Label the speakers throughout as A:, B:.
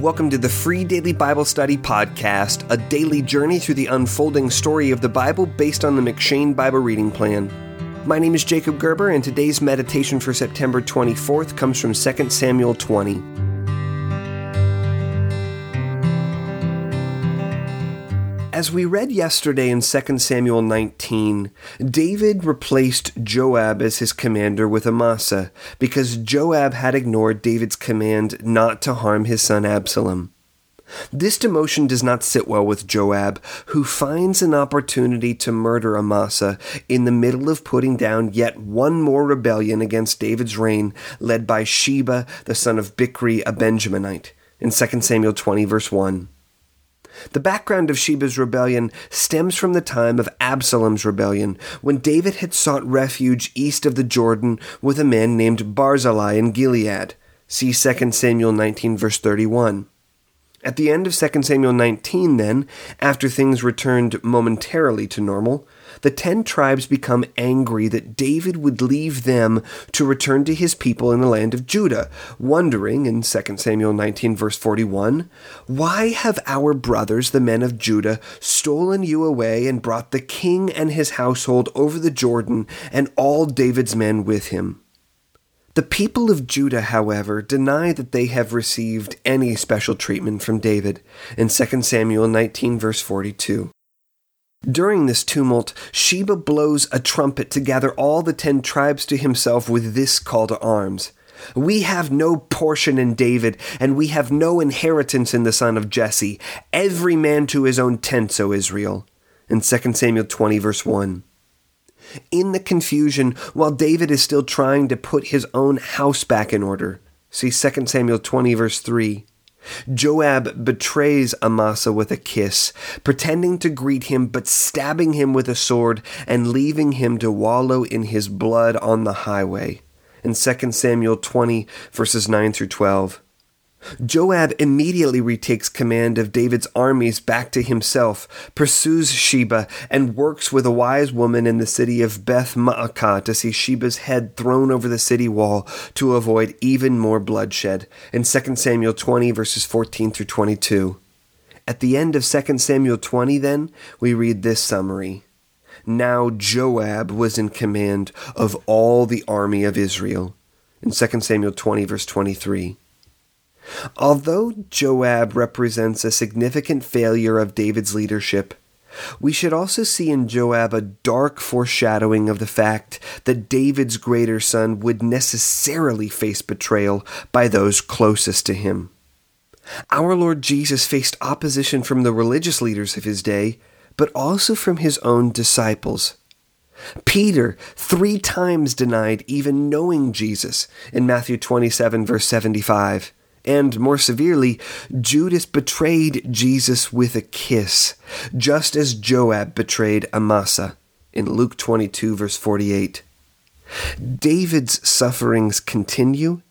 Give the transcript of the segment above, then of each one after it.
A: Welcome to the free daily Bible study podcast, a daily journey through the unfolding story of the Bible based on the M'Cheyne Bible reading plan. My name is Jacob Gerber, and today's meditation for September 24th comes from 2 Samuel 20. As we read yesterday in 2 Samuel 19, David replaced Joab as his commander with Amasa because Joab had ignored David's command not to harm his son Absalom. This demotion does not sit well with Joab, who finds an opportunity to murder Amasa in the middle of putting down yet one more rebellion against David's reign, led by Sheba, the son of Bichri, a Benjaminite, in 2 Samuel 20, verse 1. The background of Sheba's rebellion stems from the time of Absalom's rebellion, when David had sought refuge east of the Jordan with a man named Barzillai in Gilead. See 2 Samuel 19, verse 31. At the end of 2 Samuel 19, then, after things returned momentarily to normal, the ten tribes become angry that David would leave them to return to his people in the land of Judah, wondering, in 2 Samuel 19, verse 41, Why have our brothers, the men of Judah, stolen you away and brought the king and his household over the Jordan and all David's men with him? The people of Judah, however, deny that they have received any special treatment from David in 2 Samuel 19, verse 42. During this tumult, Sheba blows a trumpet to gather all the ten tribes to himself with this call to arms We have no portion in David, and we have no inheritance in the son of Jesse. Every man to his own tent, O Israel. In 2 Samuel 20, verse 1 in the confusion while David is still trying to put his own house back in order. See 2 Samuel 20, verse 3. Joab betrays Amasa with a kiss, pretending to greet him but stabbing him with a sword and leaving him to wallow in his blood on the highway. In 2 Samuel 20, verses 9 through 12. Joab immediately retakes command of David's armies back to himself, pursues Sheba, and works with a wise woman in the city of Beth Maacah to see Sheba's head thrown over the city wall to avoid even more bloodshed. In 2 Samuel 20, verses 14 through 22. At the end of 2 Samuel 20, then, we read this summary. Now Joab was in command of all the army of Israel. In 2 Samuel 20, verse 23. Although Joab represents a significant failure of David's leadership, we should also see in Joab a dark foreshadowing of the fact that David's greater son would necessarily face betrayal by those closest to him. Our Lord Jesus faced opposition from the religious leaders of his day, but also from his own disciples. Peter three times denied even knowing Jesus in Matthew 27, verse 75. And more severely, Judas betrayed Jesus with a kiss, just as Joab betrayed Amasa in Luke 22, verse 48. David's sufferings continue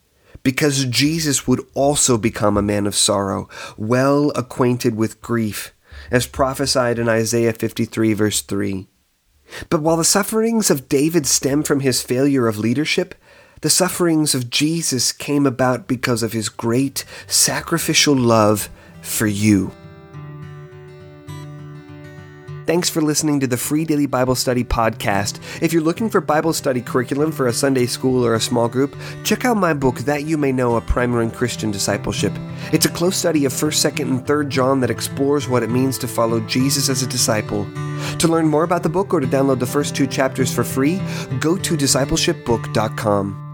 A: because Jesus would also become a man of sorrow, well acquainted with grief, as prophesied in Isaiah 53, verse 3. But while the sufferings of David stem from his failure of leadership, the sufferings of Jesus came about because of his great sacrificial love for you. Thanks for listening to the free daily Bible study podcast. If you're looking for Bible study curriculum for a Sunday school or a small group, check out my book, That You May Know A Primer in Christian Discipleship. It's a close study of 1st, 2nd, and 3rd John that explores what it means to follow Jesus as a disciple. To learn more about the book or to download the first two chapters for free, go to discipleshipbook.com.